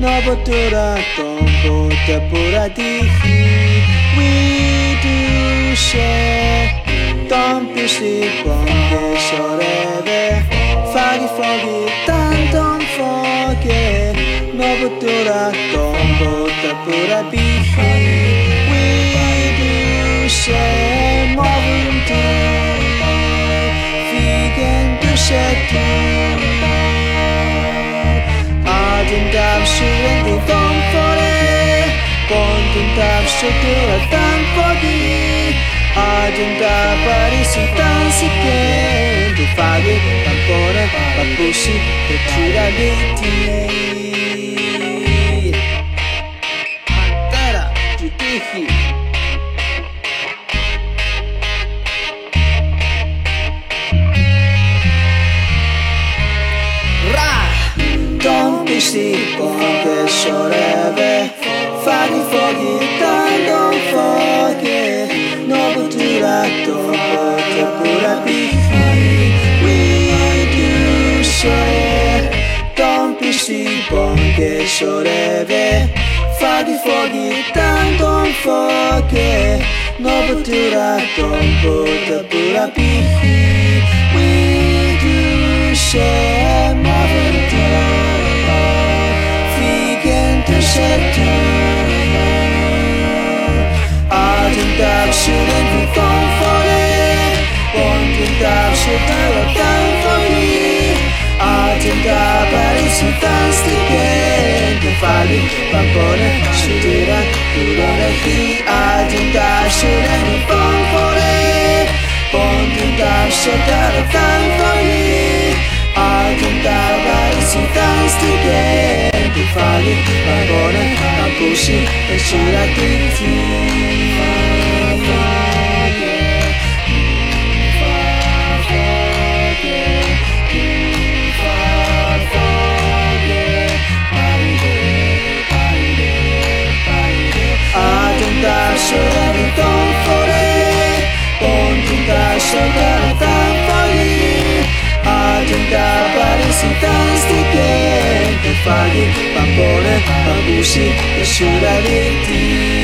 Novo Turaton Potapuradihi We do share Tom Pishi Ponge Shoreve Faghi Foghi Tan Tom Foghe Novo Turaton Potapuradihi We do share Movim Tu in Tu Shetu Siguiente Contentap segera tanpa di Agenda Parisi tan sicché Fare ancora la pussy che gira di te Pantera, giudici forget, forever. Fucking forget, don't forget. No, but do that, don't forget, but I be do share. Don't be sick, forget, don't forget. No, do that, don't forget, ばこれ知ら生まれ日あじたしれ日本これ本気出してたら単語にあじたが一瞬大好きで Fali, Magone, Akushi, Shiraki, Tea. 和不吸，也时大地底。